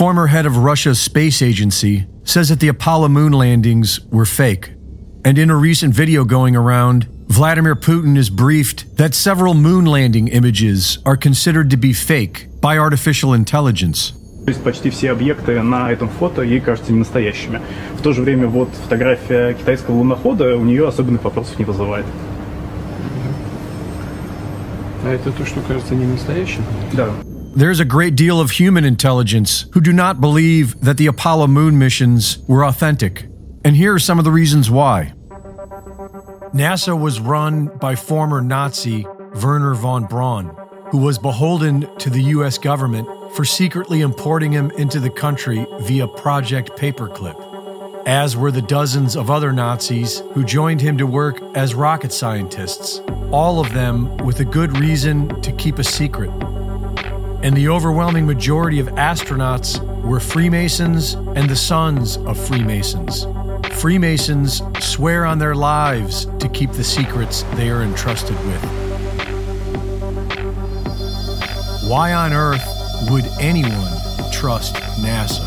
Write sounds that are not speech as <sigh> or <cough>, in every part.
former head of Russia's space agency, says that the Apollo moon landings were fake. And in a recent video going around, Vladimir Putin is briefed that several moon landing images are considered to be fake by artificial intelligence. То есть почти все объекты на этом фото ей кажутся не настоящими. В то же время вот фотография китайского лунохода у нее особенных вопросов не вызывает. А это то, что кажется не настоящим? Да. There's a great deal of human intelligence who do not believe that the Apollo moon missions were authentic. And here are some of the reasons why. NASA was run by former Nazi Werner von Braun, who was beholden to the US government for secretly importing him into the country via Project Paperclip, as were the dozens of other Nazis who joined him to work as rocket scientists, all of them with a good reason to keep a secret. And the overwhelming majority of astronauts were Freemasons and the sons of Freemasons. Freemasons swear on their lives to keep the secrets they are entrusted with. Why on earth would anyone trust NASA?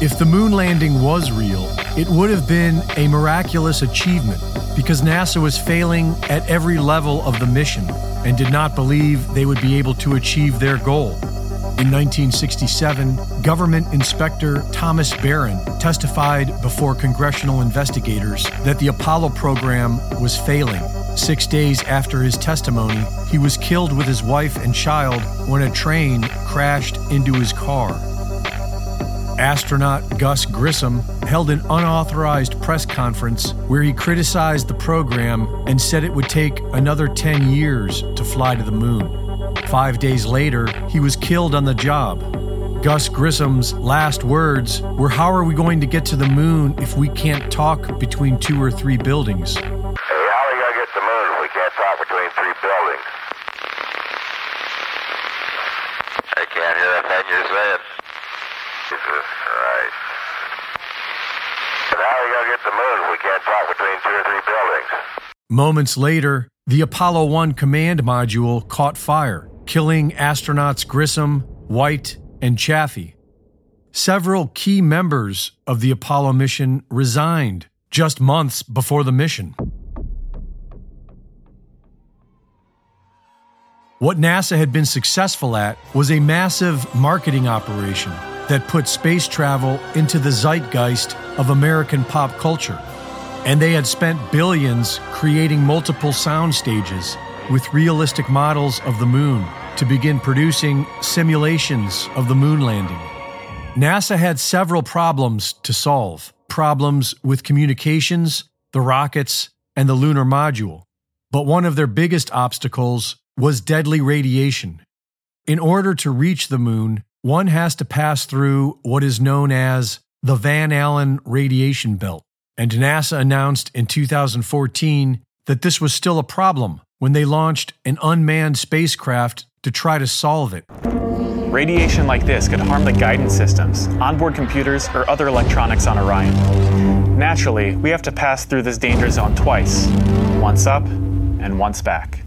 If the moon landing was real, it would have been a miraculous achievement because NASA was failing at every level of the mission and did not believe they would be able to achieve their goal. In 1967, government inspector Thomas Baron testified before congressional investigators that the Apollo program was failing. Six days after his testimony, he was killed with his wife and child when a train crashed into his car. Astronaut Gus Grissom held an unauthorized press conference where he criticized the program and said it would take another 10 years to fly to the moon. Five days later, he was killed on the job. Gus Grissom's last words were How are we going to get to the moon if we can't talk between two or three buildings? Hey, how are we gonna get to the moon we can't talk between three buildings? I can't hear a thing you're saying. Christ. But how are we gonna get the moon if we can't talk between two or three buildings? Moments later, the Apollo 1 command module caught fire, killing astronauts Grissom, White, and Chaffee. Several key members of the Apollo mission resigned just months before the mission. What NASA had been successful at was a massive marketing operation that put space travel into the zeitgeist of American pop culture. And they had spent billions creating multiple sound stages with realistic models of the moon to begin producing simulations of the moon landing. NASA had several problems to solve problems with communications, the rockets, and the lunar module. But one of their biggest obstacles was deadly radiation. In order to reach the moon, one has to pass through what is known as the Van Allen radiation belt. And NASA announced in 2014 that this was still a problem when they launched an unmanned spacecraft to try to solve it. Radiation like this could harm the guidance systems, onboard computers, or other electronics on Orion. Naturally, we have to pass through this danger zone twice once up and once back.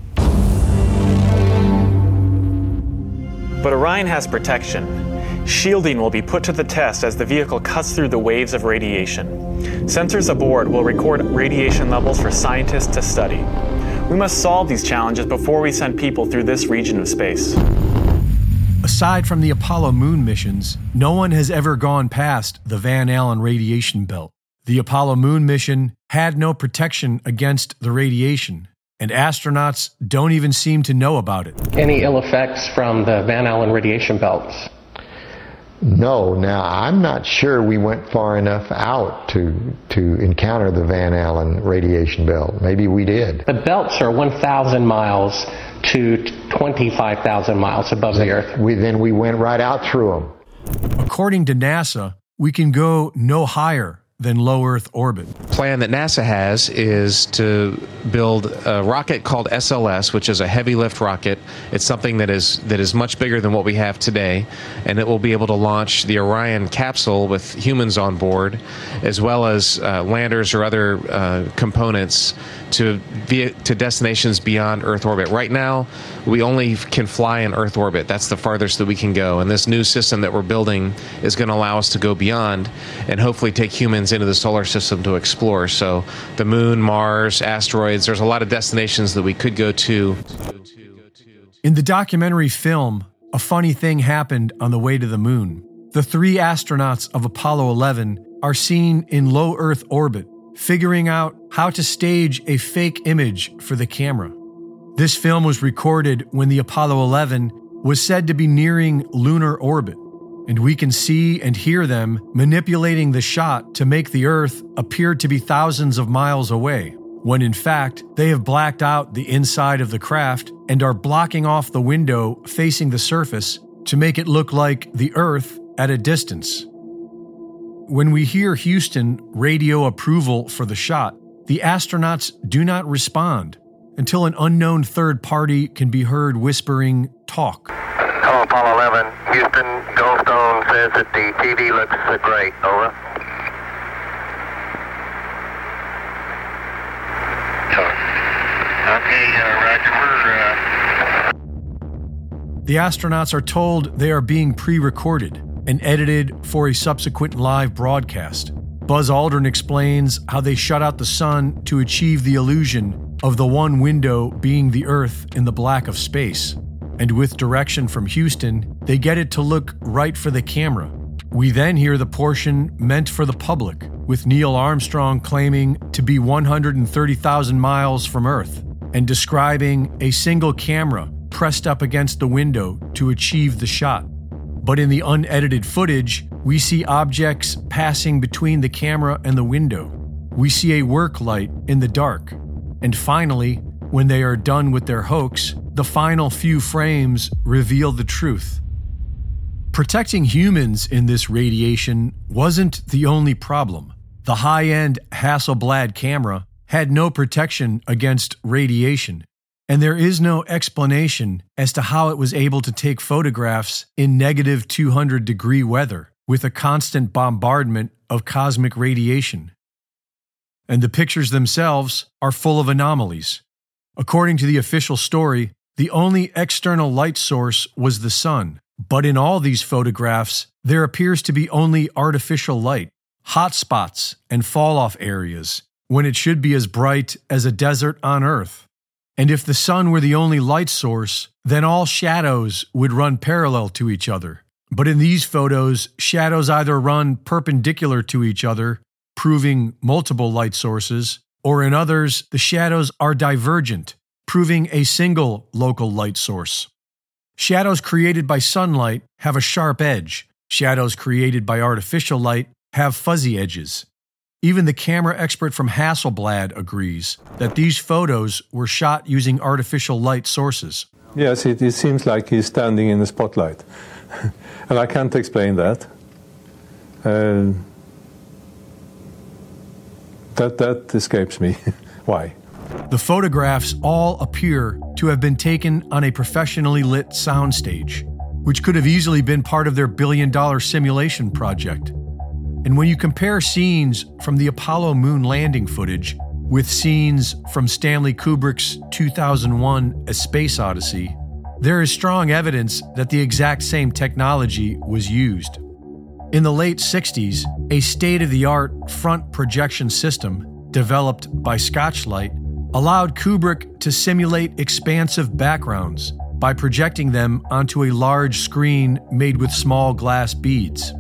But Orion has protection. Shielding will be put to the test as the vehicle cuts through the waves of radiation. Sensors aboard will record radiation levels for scientists to study. We must solve these challenges before we send people through this region of space. Aside from the Apollo moon missions, no one has ever gone past the Van Allen radiation belt. The Apollo moon mission had no protection against the radiation, and astronauts don't even seem to know about it. Any ill effects from the Van Allen radiation belts? No, now I'm not sure we went far enough out to to encounter the Van Allen radiation belt. Maybe we did. The belts are 1,000 miles to 25,000 miles above the Earth. We then we went right out through them. According to NASA, we can go no higher than low Earth orbit. plan that NASA has is to build a rocket called SLS, which is a heavy lift rocket. It's something that is that is much bigger than what we have today, and it will be able to launch the Orion capsule with humans on board, as well as uh, landers or other uh, components to via, to destinations beyond Earth orbit. Right now, we only can fly in Earth orbit. That's the farthest that we can go. And this new system that we're building is going to allow us to go beyond and hopefully take humans into the solar system to explore. So, the moon, Mars, asteroids, there's a lot of destinations that we could go to. In the documentary film, a funny thing happened on the way to the moon. The three astronauts of Apollo 11 are seen in low Earth orbit, figuring out how to stage a fake image for the camera. This film was recorded when the Apollo 11 was said to be nearing lunar orbit, and we can see and hear them manipulating the shot to make the Earth appear to be thousands of miles away, when in fact they have blacked out the inside of the craft and are blocking off the window facing the surface to make it look like the Earth at a distance. When we hear Houston radio approval for the shot, the astronauts do not respond until an unknown third party can be heard whispering, Talk. Hello, Apollo 11. Houston, says that the TV looks great. Over. Okay, uh, Roger. We're, uh... The astronauts are told they are being pre recorded and edited for a subsequent live broadcast. Buzz Aldrin explains how they shut out the sun to achieve the illusion of the one window being the Earth in the black of space. And with direction from Houston, they get it to look right for the camera. We then hear the portion meant for the public, with Neil Armstrong claiming to be 130,000 miles from Earth and describing a single camera pressed up against the window to achieve the shot. But in the unedited footage, we see objects passing between the camera and the window. We see a work light in the dark. And finally, when they are done with their hoax, the final few frames reveal the truth. Protecting humans in this radiation wasn't the only problem. The high end Hasselblad camera had no protection against radiation, and there is no explanation as to how it was able to take photographs in negative 200 degree weather with a constant bombardment of cosmic radiation. And the pictures themselves are full of anomalies. According to the official story, the only external light source was the sun. But in all these photographs, there appears to be only artificial light, hot spots, and fall off areas, when it should be as bright as a desert on Earth. And if the sun were the only light source, then all shadows would run parallel to each other. But in these photos, shadows either run perpendicular to each other, proving multiple light sources, or in others, the shadows are divergent, proving a single local light source. Shadows created by sunlight have a sharp edge. Shadows created by artificial light have fuzzy edges. Even the camera expert from Hasselblad agrees that these photos were shot using artificial light sources. Yes, it, it seems like he's standing in the spotlight. <laughs> and I can't explain that. Uh, that, that escapes me. <laughs> Why? The photographs all appear to have been taken on a professionally lit soundstage, which could have easily been part of their billion dollar simulation project. And when you compare scenes from the Apollo moon landing footage with scenes from Stanley Kubrick's 2001 A Space Odyssey, there is strong evidence that the exact same technology was used. In the late 60s, a state of the art front projection system developed by Scotchlite allowed Kubrick to simulate expansive backgrounds by projecting them onto a large screen made with small glass beads.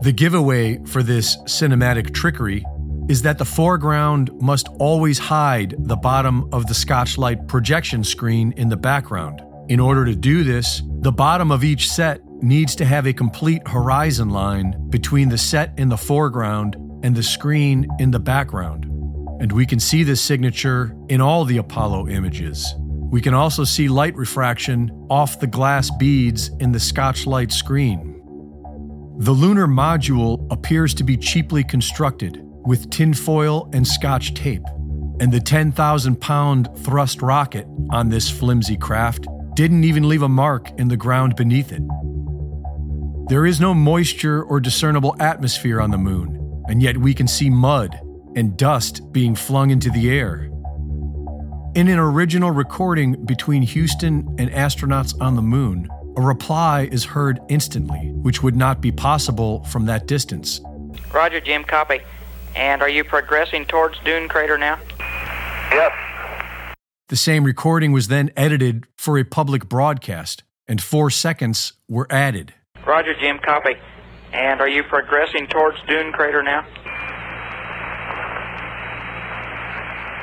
The giveaway for this cinematic trickery is that the foreground must always hide the bottom of the Scotchlite projection screen in the background. In order to do this, the bottom of each set needs to have a complete horizon line between the set in the foreground and the screen in the background. And we can see this signature in all the Apollo images. We can also see light refraction off the glass beads in the Scotchlite screen. The lunar module appears to be cheaply constructed with tinfoil and scotch tape, and the 10,000 pound thrust rocket on this flimsy craft didn't even leave a mark in the ground beneath it. There is no moisture or discernible atmosphere on the moon, and yet we can see mud and dust being flung into the air. In an original recording between Houston and astronauts on the moon, a reply is heard instantly, which would not be possible from that distance. Roger, Jim, copy. And are you progressing towards Dune Crater now? Yep. The same recording was then edited for a public broadcast, and four seconds were added. Roger, Jim, copy. And are you progressing towards Dune Crater now?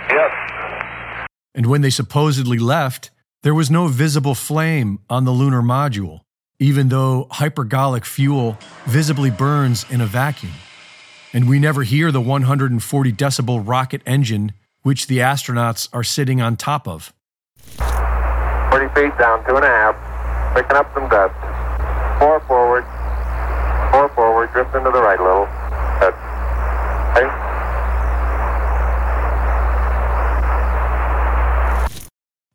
Yep. And when they supposedly left, there was no visible flame on the lunar module, even though hypergolic fuel visibly burns in a vacuum. And we never hear the 140 decibel rocket engine which the astronauts are sitting on top of. 40 feet down, two and a half. Picking up some dust. Four forward. Four forward. Drift into the right a little.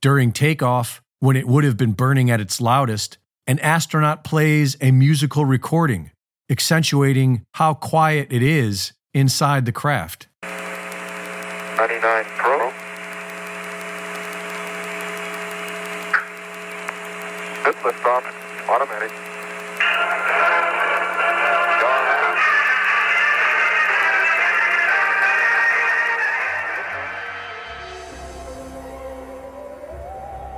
During takeoff, when it would have been burning at its loudest, an astronaut plays a musical recording, accentuating how quiet it is inside the craft. 99 Pro. Good liftoff. Automatic.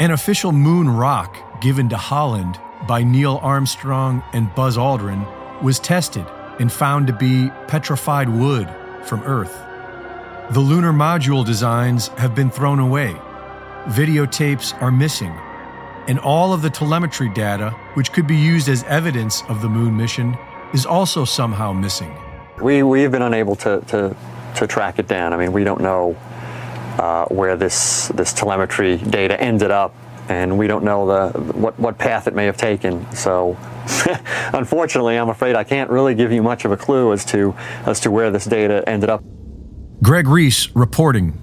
An official moon rock given to Holland by Neil Armstrong and Buzz Aldrin was tested and found to be petrified wood from Earth. The lunar module designs have been thrown away. Videotapes are missing. And all of the telemetry data, which could be used as evidence of the moon mission, is also somehow missing. We, we've been unable to, to, to track it down. I mean, we don't know uh, where this, this telemetry data ended up, and we don't know the, what, what path it may have taken. So, <laughs> unfortunately, I'm afraid I can't really give you much of a clue as to, as to where this data ended up. Greg Reese reporting